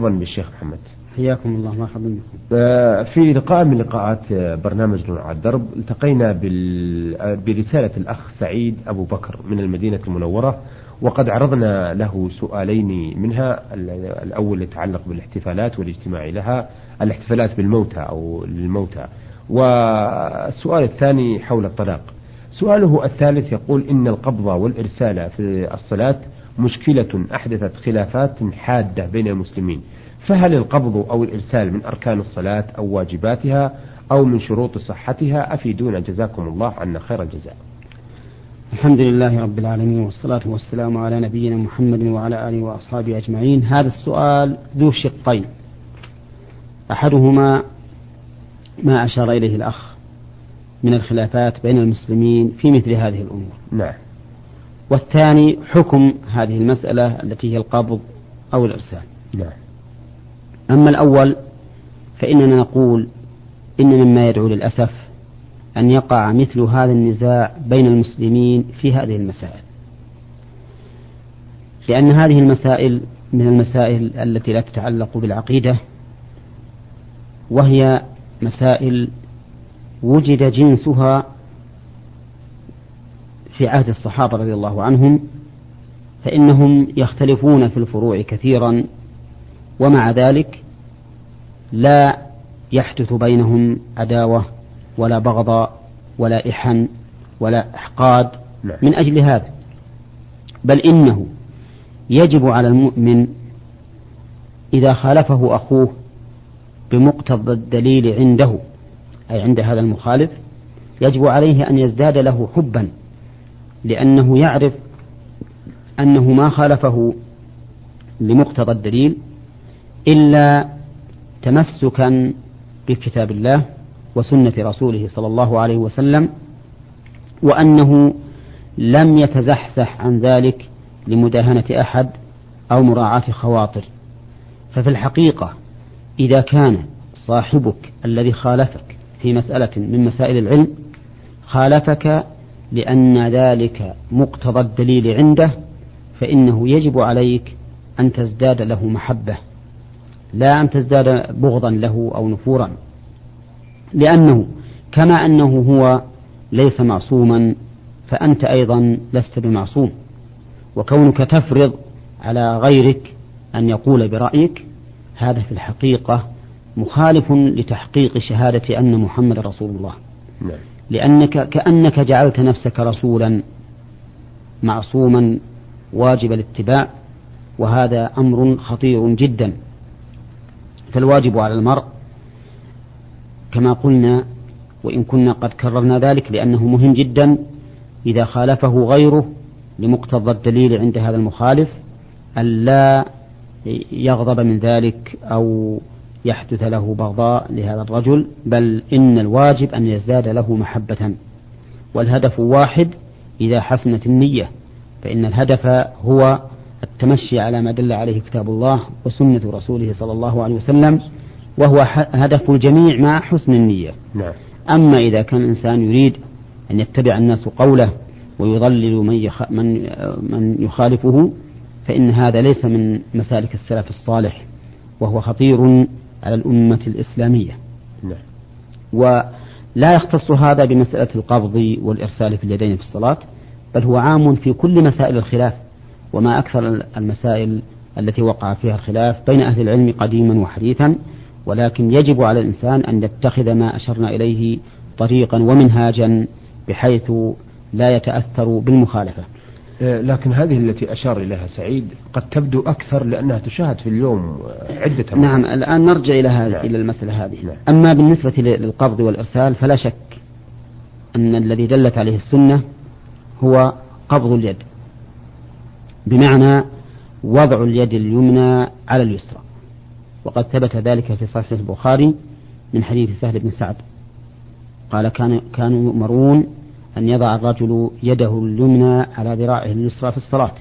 مرحبا بالشيخ محمد. حياكم الله مرحبا بكم. آه، في لقاء من لقاءات آه، برنامج نور على الدرب التقينا بال- آه، برسالة الأخ سعيد أبو بكر من المدينة المنورة وقد عرضنا له سؤالين منها ال- الأول يتعلق بالاحتفالات والاجتماع لها الاحتفالات بالموتى أو للموتى والسؤال الثاني حول الطلاق. سؤاله الثالث يقول إن القبض والإرسال في الصلاة مشكلة أحدثت خلافات حادة بين المسلمين فهل القبض أو الإرسال من أركان الصلاة أو واجباتها أو من شروط صحتها أفيدونا؟ جزاكم الله عنا خير الجزاء. الحمد لله رب العالمين والصلاة والسلام على نبينا محمد وعلى آله وأصحابه أجمعين. هذا السؤال ذو شقين. أحدهما ما أشار إليه الأخ من الخلافات بين المسلمين في مثل هذه الأمور؟ نعم. والثاني حكم هذه المسألة التي هي القبض أو الإرسال. نعم. أما الأول فإننا نقول إن مما يدعو للأسف أن يقع مثل هذا النزاع بين المسلمين في هذه المسائل. لأن هذه المسائل من المسائل التي لا تتعلق بالعقيدة وهي مسائل وجد جنسها في عهد الصحابة رضي الله عنهم فإنهم يختلفون في الفروع كثيرا ومع ذلك لا يحدث بينهم عداوة ولا بغضاء ولا إحن ولا إحقاد نعم. من أجل هذا بل إنه يجب على المؤمن إذا خالفه أخوه بمقتضى الدليل عنده أي عند هذا المخالف يجب عليه أن يزداد له حبا لأنه يعرف أنه ما خالفه لمقتضى الدليل إلا تمسكا بكتاب الله وسنة رسوله صلى الله عليه وسلم وأنه لم يتزحزح عن ذلك لمداهنة أحد أو مراعاة خواطر. ففي الحقيقة إذا كان صاحبك الذي خالفك في مسألة من مسائل العلم خالفك لأن ذلك مقتضى الدليل عنده فإنه يجب عليك أن تزداد له محبة لا أن تزداد بغضا له أو نفورا. لأنه كما أنه هو ليس معصوما فأنت أيضا لست بمعصوم. وكونك تفرض على غيرك أن يقول برأيك هذا في الحقيقة مخالف لتحقيق شهادة أن محمد رسول الله. نعم. لأنك كأنك جعلت نفسك رسولا معصوما واجب الاتباع وهذا أمر خطير جدا. فالواجب على المرء كما قلنا وإن كنا قد كررنا ذلك لأنه مهم جدا إذا خالفه غيره لمقتضى الدليل عند هذا المخالف ألا يغضب من ذلك أو يحدث له بغضاء لهذا الرجل بل إن الواجب أن يزداد له محبة. والهدف واحد إذا حسنت النية فإن الهدف هو التمشي على ما دل عليه كتاب الله وسنة رسوله صلى الله عليه وسلم وهو هدف الجميع مع حسن النية. نعم. أما إذا كان الإنسان يريد أن يتبع الناس قوله ويضلل من, يخ... من... من يخالفه فإن هذا ليس من مسالك السلف الصالح وهو خطير على الأمة الإسلامية. نعم. ولا يختص هذا بمسألة القبض والإرسال في اليدين في الصلاة بل هو عام في كل مسائل الخلاف وما أكثر المسائل التي وقع فيها الخلاف بين أهل العلم قديما وحديثا ولكن يجب على الإنسان أن يتخذ ما أشرنا إليه طريقا ومنهاجا بحيث لا يتأثر بالمخالفة. لكن هذه التي أشار إليها سعيد قد تبدو أكثر لأنها تشاهد في اليوم آه، عدة مرات. نعم الآن نرجع إلى هذه نعم. إلى المسألة هذه نعم. أما بالنسبة للقبض والإرسال فلا شك أن الذي دلت عليه السنة هو قبض اليد بمعنى وضع اليد اليمنى على اليسرى وقد ثبت ذلك في صحيح البخاري من حديث سهل بن سعد قال كان كانوا يؤمرون أن يضع الرجل يده اليمنى على ذراعه اليسرى في الصلاة.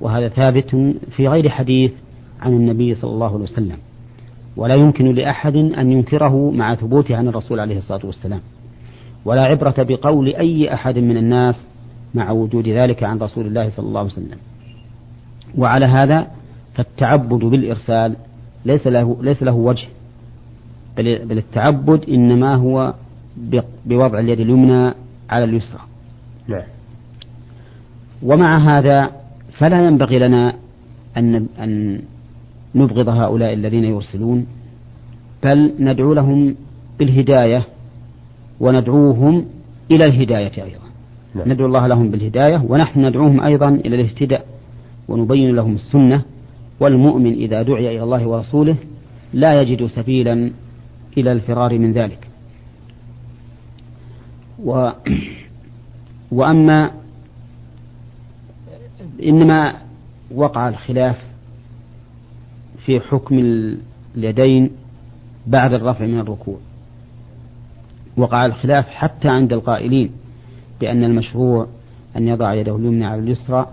وهذا ثابت في غير حديث عن النبي صلى الله عليه وسلم. ولا يمكن لأحد أن ينكره مع ثبوته عن الرسول عليه الصلاة والسلام. ولا عبرة بقول أي أحد من الناس مع وجود ذلك عن رسول الله صلى الله عليه وسلم. وعلى هذا فالتعبد بالإرسال ليس له ليس له وجه. بل, التعبد إنما هو بوضع اليد اليمنى على اليسرى. نعم. ومع هذا فلا ينبغي لنا أن أن نبغض هؤلاء الذين يرسلون بل ندعو لهم بالهداية وندعوهم إلى الهداية أيضا. نعم. ندعو الله لهم بالهداية ونحن ندعوهم أيضا إلى الاهتداء ونبين لهم السنة والمؤمن إذا دعي إلى الله ورسوله لا يجد سبيلا إلى الفرار من ذلك. و وأما إنما وقع الخلاف في حكم اليدين بعد الرفع من الركوع. وقع الخلاف حتى عند القائلين بأن المشروع أن يضع يده اليمنى على اليسرى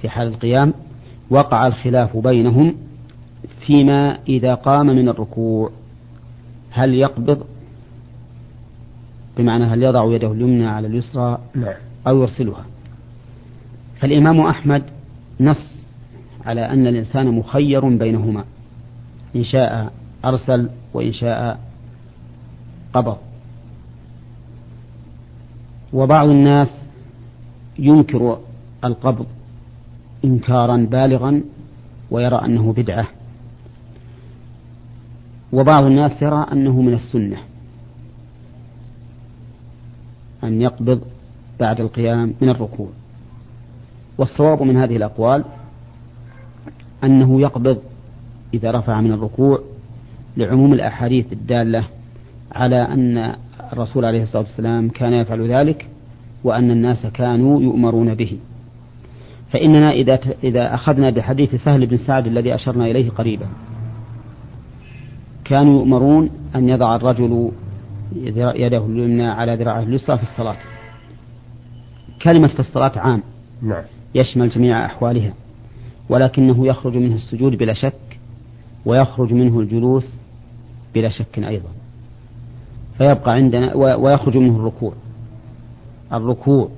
في حال القيام. وقع الخلاف بينهم فيما إذا قام من الركوع. هل يقبض بمعنى هل يضع يده اليمنى على اليسرى نعم. أو يرسلها فالإمام أحمد نص على أن الإنسان مخير بينهما إن شاء أرسل وإن شاء قبض وبعض الناس ينكر القبض إنكارا بالغا ويرى أنه بدعة. وبعض الناس يرى أنه من السنة. أن يقبض بعد القيام من الركوع. والصواب من هذه الأقوال أنه يقبض إذا رفع من الركوع لعموم الأحاديث الدالة على أن الرسول عليه الصلاة والسلام كان يفعل ذلك وأن الناس كانوا يؤمرون به. فإننا إذا إذا أخذنا بحديث سهل بن سعد الذي أشرنا إليه قريبا كانوا يؤمرون أن يضع الرجل يده اليمنى على ذراعه اليسرى في الصلاة. كلمة في الصلاة عام. نعم. يشمل جميع أحوالها. ولكنه يخرج منه السجود بلا شك ويخرج منه الجلوس بلا شك أيضا. فيبقى عندنا ويخرج منه الركوع. الركوع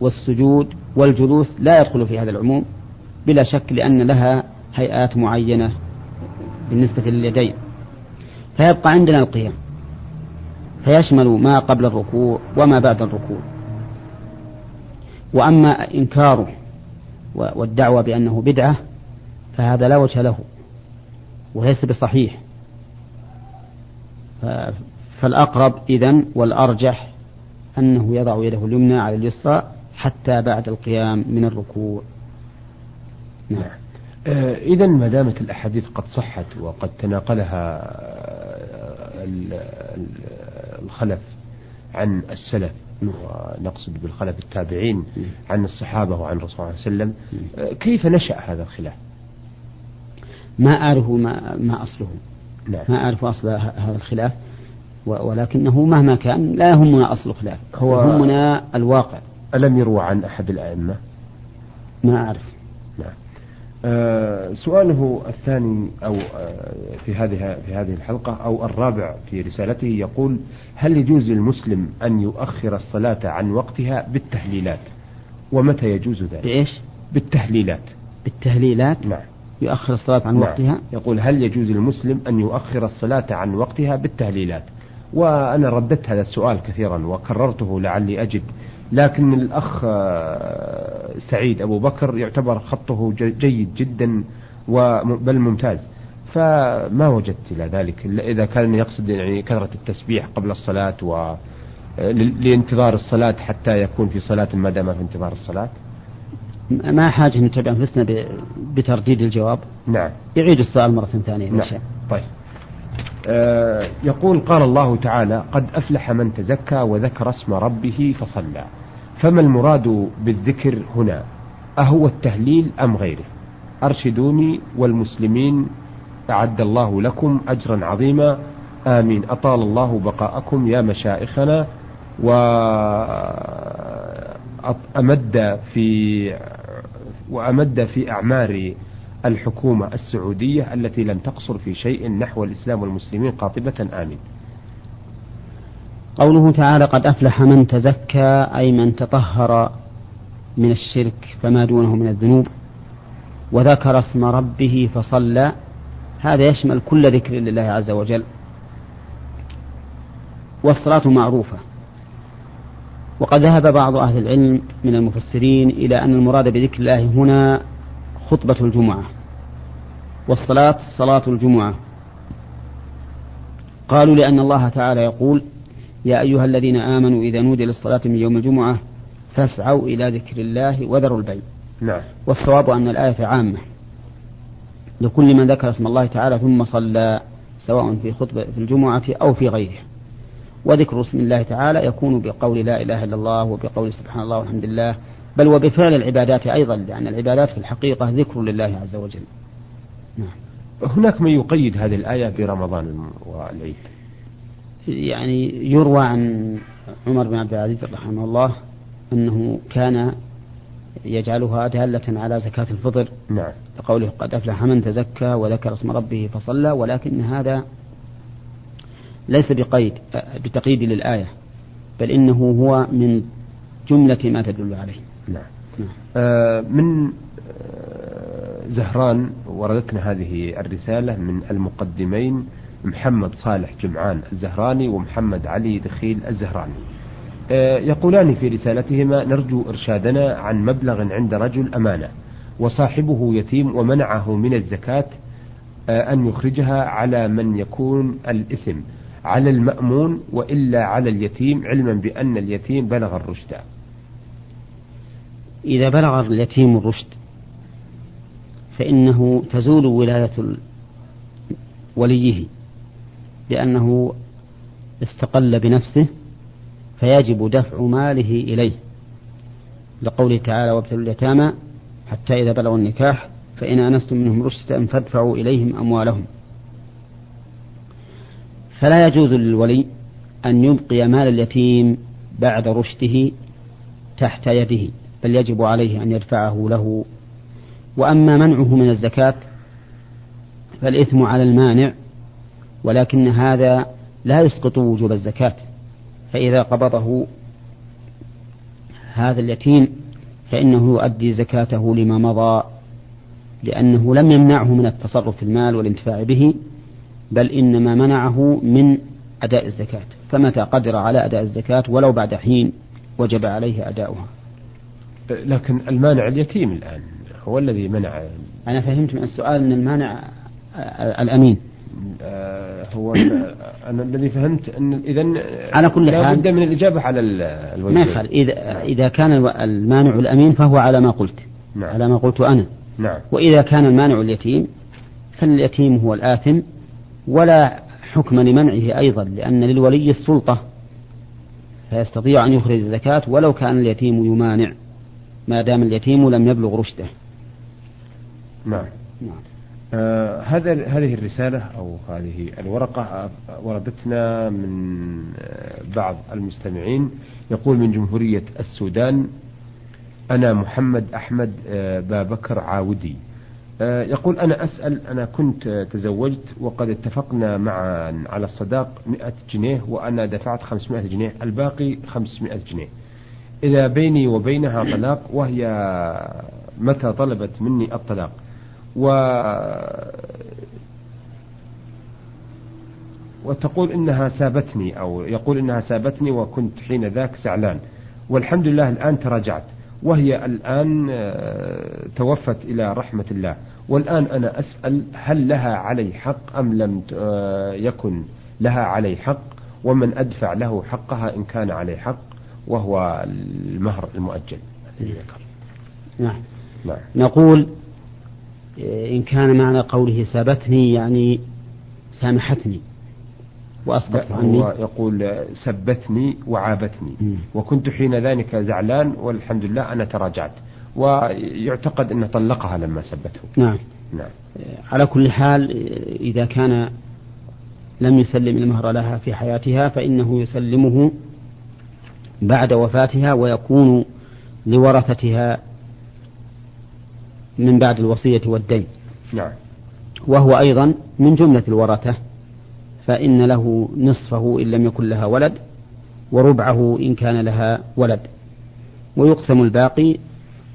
والسجود والجلوس لا يدخل في هذا العموم بلا شك لأن لها هيئات معينة بالنسبة لليدين. فيبقى عندنا القيام. فيشمل ما قبل الركوع وما بعد الركوع. وأما إنكاره والدعوة بأنه بدعة فهذا لا وجه له وليس بصحيح. فالأقرب إذن والأرجح أنه يضع يده اليمنى على اليسرى حتى بعد القيام من الركوع. نعم. آه إذا ما دامت الأحاديث قد صحت وقد تناقلها الخلف عن السلف ونقصد بالخلف التابعين عن الصحابة وعن الرسول صلى الله عليه وسلم. آه، كيف نشأ هذا الخلاف؟ ما أعرف ما, ما أصله. نعم. ما أعرف أصل هذا الخلاف ولكنه مهما كان لا يهمنا أصل الخلاف هو يهمنا الواقع. ألم يروى عن أحد الأئمة؟ ما أعرف. سؤاله الثاني أو آه في هذه في هذه الحلقة أو الرابع في رسالته يقول هل يجوز للمسلم أن يؤخر الصلاة عن وقتها بالتهليلات ومتى يجوز ذلك؟ بإيش؟ بالتهليلات بالتهليلات؟ نعم يؤخر الصلاة عن نعم. وقتها؟ يقول هل يجوز للمسلم أن يؤخر الصلاة عن وقتها بالتهليلات؟ وأنا رددت هذا السؤال كثيرا وكررته لعلي أجد لكن الأخ آه، سعيد أبو بكر يعتبر خطه جيد جدا بل ممتاز. فما وجدت إلى ذلك إذا كان يقصد يعني كثرة التسبيح قبل الصلاة و آه، لانتظار الصلاة حتى يكون في صلاة ما دام في انتظار الصلاة. ما حاجة نتبع أنفسنا بترديد الجواب؟ نعم. يعيد السؤال مرة ثانية. نعم. طيب. يقول قال الله تعالى قد أفلح من تزكى وذكر اسم ربه فصلى. فما المراد بالذكر هنا؟ أهو التهليل أم غيره؟ أرشدوني والمسلمين أعد الله لكم أجرا عظيما. آمين. أطال الله بقاءكم يا مشائخنا وأمد في وأمد في أعمار الحكومة السعودية التي لم تقصر في شيء نحو الإسلام والمسلمين قاطبة آمين. قوله تعالى قد أفلح من تزكى أي من تطهر من الشرك فما دونه من الذنوب وذكر اسم ربه فصلى. هذا يشمل كل ذكر لله عز وجل. والصلاة معروفة. وقد ذهب بعض أهل العلم من المفسرين إلى أن المراد بذكر الله هنا خطبة الجمعة والصلاة صلاة الجمعة. قالوا لأن الله تعالى يقول يا أيها الذين آمنوا إذا نودي للصلاة من يوم الجمعة فاسعوا إلى ذكر الله وذروا البيع. نعم. والصواب أن الآية عامة. لكل من ذكر اسم الله تعالى ثم صلى سواء في خطبة في الجمعة أو في غيره. وذكر اسم الله تعالى يكون بقول لا إله إلا الله وبقول سبحان الله والحمد لله بل وبفعل العبادات أيضا لأن العبادات في الحقيقة ذكر لله عز وجل. نعم. هناك من يقيد هذه الآية برمضان والعيد يعني يروى عن عمر بن عبد العزيز رحمه الله أنه كان يجعلها دالة على زكاة الفطر. نعم. لقوله قد أفلح من تزكى وذكر اسم ربه فصلى ولكن هذا ليس بقيد بتقييد للآية بل إنه هو من جملة ما تدل عليه. نعم, نعم. آه من آه زهران وردتنا هذه الرسالة من المقدمين محمد صالح جمعان الزهراني ومحمد علي دخيل الزهراني. آه يقولان في رسالتهما نرجو إرشادنا عن مبلغ عند رجل أمانة وصاحبه يتيم ومنعه من الزكاة أن يخرجها على من يكون الإثم على المأمون وإلا على اليتيم علما بأن اليتيم بلغ الرشد. إذا بلغ اليتيم الرشد فإنه تزول ولاية وليه لأنه استقل بنفسه فيجب دفع ماله إليه. لقوله تعالى وابتلوا اليتامى حتى إذا بلغوا النكاح فإن أنستم منهم رشدا فادفعوا إليهم أموالهم. فلا يجوز للولي أن يبقي مال اليتيم بعد رشده تحت يده. بل يجب عليه أن يدفعه له. وأما منعه من الزكاة فالإثم على المانع ولكن هذا لا يسقط وجوب الزكاة. فإذا قبضه هذا اليتيم فإنه يؤدي زكاته لما مضى لأنه لم يمنعه من التصرف في المال والانتفاع به بل إنما منعه من أداء الزكاة. فمتى قدر على أداء الزكاة ولو بعد حين وجب عليه أداؤها. لكن المانع اليتيم الآن هو الذي منع. أنا فهمت من السؤال أن المانع الأمين. آه، هو أنا الذي فهمت أن إذا على كل حال لابد من الإجابة على الوجه. ما يخال إذا إذا كان المانع الأمين فهو على ما قلت. نعم. على ما قلت أنا. نعم. وإذا كان المانع اليتيم فاليتيم هو الآثم ولا حكم لمنعه أيضا لأن للولي السلطة فيستطيع أن يخرج الزكاة ولو كان اليتيم يمانع. ما دام اليتيم لم يبلغ رشده. نعم. نعم. آه هذا هذه الرسالة أو هذه الورقة وردتنا من آه بعض المستمعين. يقول من جمهورية السودان أنا محمد أحمد آه بابكر عاودي. آه، يقول أنا أسأل أنا كنت تزوجت وقد اتفقنا معا على الصداق 100 جنيه وأنا دفعت 500 جنيه الباقي 500 جنيه. إذا بيني وبينها طلاق وهي متى طلبت مني الطلاق. و وتقول إنها سابتني أو يقول إنها سابتني وكنت حين ذاك زعلان. والحمد لله الآن تراجعت. وهي الآن آه، توفت إلى رحمة الله. والآن أنا أسأل هل لها علي حق أم لم آه، يكن لها علي حق ومن أدفع له حقها إن كان عليه حق؟ وهو المهر المؤجل. نعم. نعم. نقول إن كان معنى قوله سابتني يعني سامحتني وأسقطت عني. هو يقول سبتني وعابتني. م. وكنت حين ذلك زعلان والحمد لله أنا تراجعت. ويعتقد أنه طلقها لما سبته. نعم. نعم. على كل حال إذا كان لم يسلم المهر لها في حياتها فإنه يسلمه بعد وفاتها ويكون لورثتها من بعد الوصية والدين. نعم. وهو أيضا من جملة الورثة فإن له نصفه إن لم يكن لها ولد وربعه إن كان لها ولد. ويقسم الباقي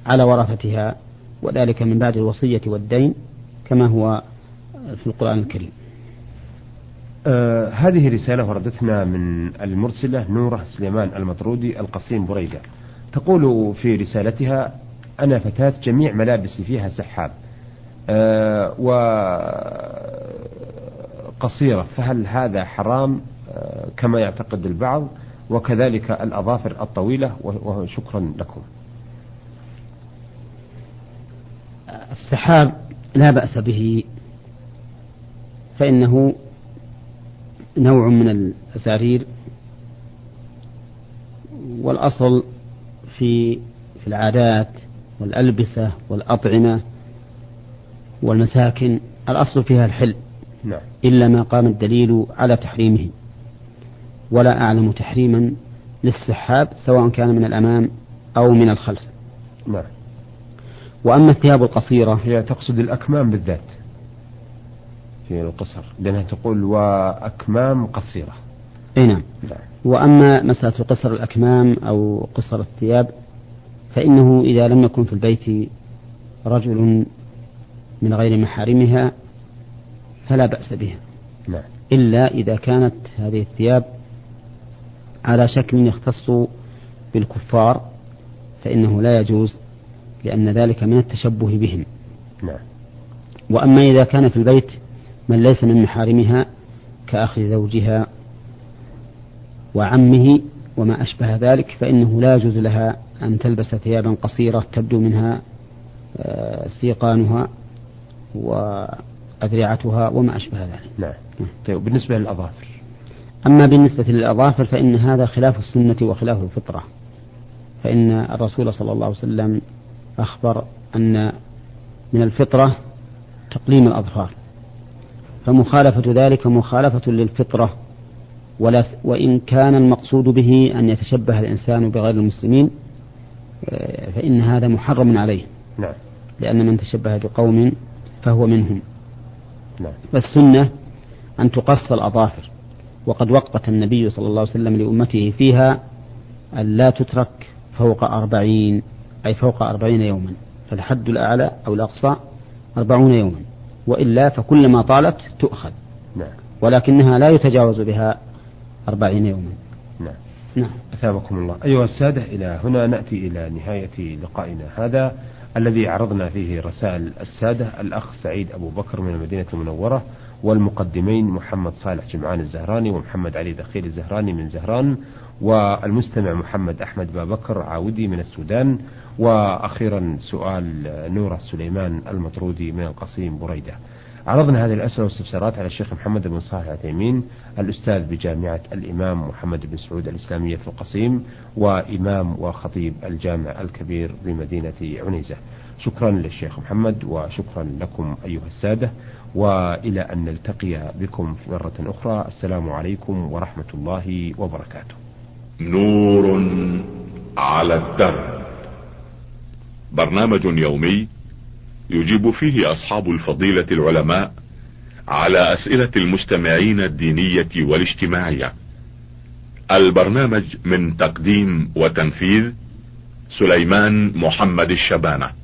على ورثتها وذلك من بعد الوصية والدين كما هو في القرآن الكريم. آه هذه رسالة وردتنا من المرسلة نورة سليمان المطرودي القصيم بريدة. تقول في رسالتها أنا فتاة جميع ملابسي فيها سحاب آه وقصيرة فهل هذا حرام؟ آه كما يعتقد البعض وكذلك الأظافر الطويلة وشكرا لكم. السحاب لا بأس به فإنه نوع من الأسارير والأصل في في العادات والألبسة والأطعمة والمساكن الأصل فيها الحل نعم. إلا ما قام الدليل على تحريمه ولا أعلم تحريما للسحاب سواء كان من الأمام أو من الخلف نعم. وأما الثياب القصيرة هي تقصد الأكمام بالذات في القصر لأنها تقول وأكمام قصيرة أي نعم. نعم وأما مسألة قصر الأكمام أو قصر الثياب فإنه إذا لم يكن في البيت رجل من غير محارمها فلا بأس بها نعم. إلا إذا كانت هذه الثياب على شكل يختص بالكفار فإنه لا يجوز لأن ذلك من التشبه بهم نعم. وأما إذا كان في البيت من ليس من محارمها كأخ زوجها وعمه وما أشبه ذلك فإنه لا يجوز لها أن تلبس ثيابا قصيرة تبدو منها آه، سيقانها وأذرعتها وما أشبه ذلك. نعم. طيب بالنسبة للأظافر. أما بالنسبة للأظافر فإن هذا خلاف السنة وخلاف الفطرة. فإن الرسول صلى الله عليه وسلم أخبر أن من الفطرة تقليم الأظفار. فمخالفة ذلك مخالفة للفطرة ولا وإن كان المقصود به أن يتشبه الإنسان بغير المسلمين آه، فإن هذا محرم عليه نعم. لأن من تشبه بقوم فهو منهم نعم. والسنة أن تقص الأظافر وقد وقت النبي صلى الله عليه وسلم لأمته فيها أن لا تترك فوق أربعين أي فوق أربعين يوما فالحد الأعلى أو الأقصى أربعون يوما وإلا فكلما طالت تؤخذ. نعم. ولكنها لا يتجاوز بها أربعين يوما. نعم. نعم. أثابكم الله. أيها السادة إلى هنا نأتي إلى نهاية لقائنا هذا. الذي عرضنا فيه رسائل السادة الأخ سعيد أبو بكر من المدينة المنورة والمقدمين محمد صالح جمعان الزهراني ومحمد علي دخيل الزهراني من زهران والمستمع محمد أحمد بابكر عاودي من السودان وأخيرا سؤال نورة سليمان المطرودي من القصيم بريدة. عرضنا هذه الأسئلة والاستفسارات على الشيخ محمد بن صالح العثيمين الأستاذ بجامعة الإمام محمد بن سعود الإسلامية في القصيم وإمام وخطيب الجامع الكبير بمدينة عنيزة. شكرا للشيخ محمد وشكرا لكم أيها السادة وإلى أن نلتقي بكم في مرة أخرى. السلام عليكم ورحمة الله وبركاته. نور على الدرب. برنامج يومي يجيب فيه أصحاب الفضيلة العلماء على أسئلة المستمعين الدينية والاجتماعية. البرنامج من تقديم وتنفيذ سليمان محمد الشبانة.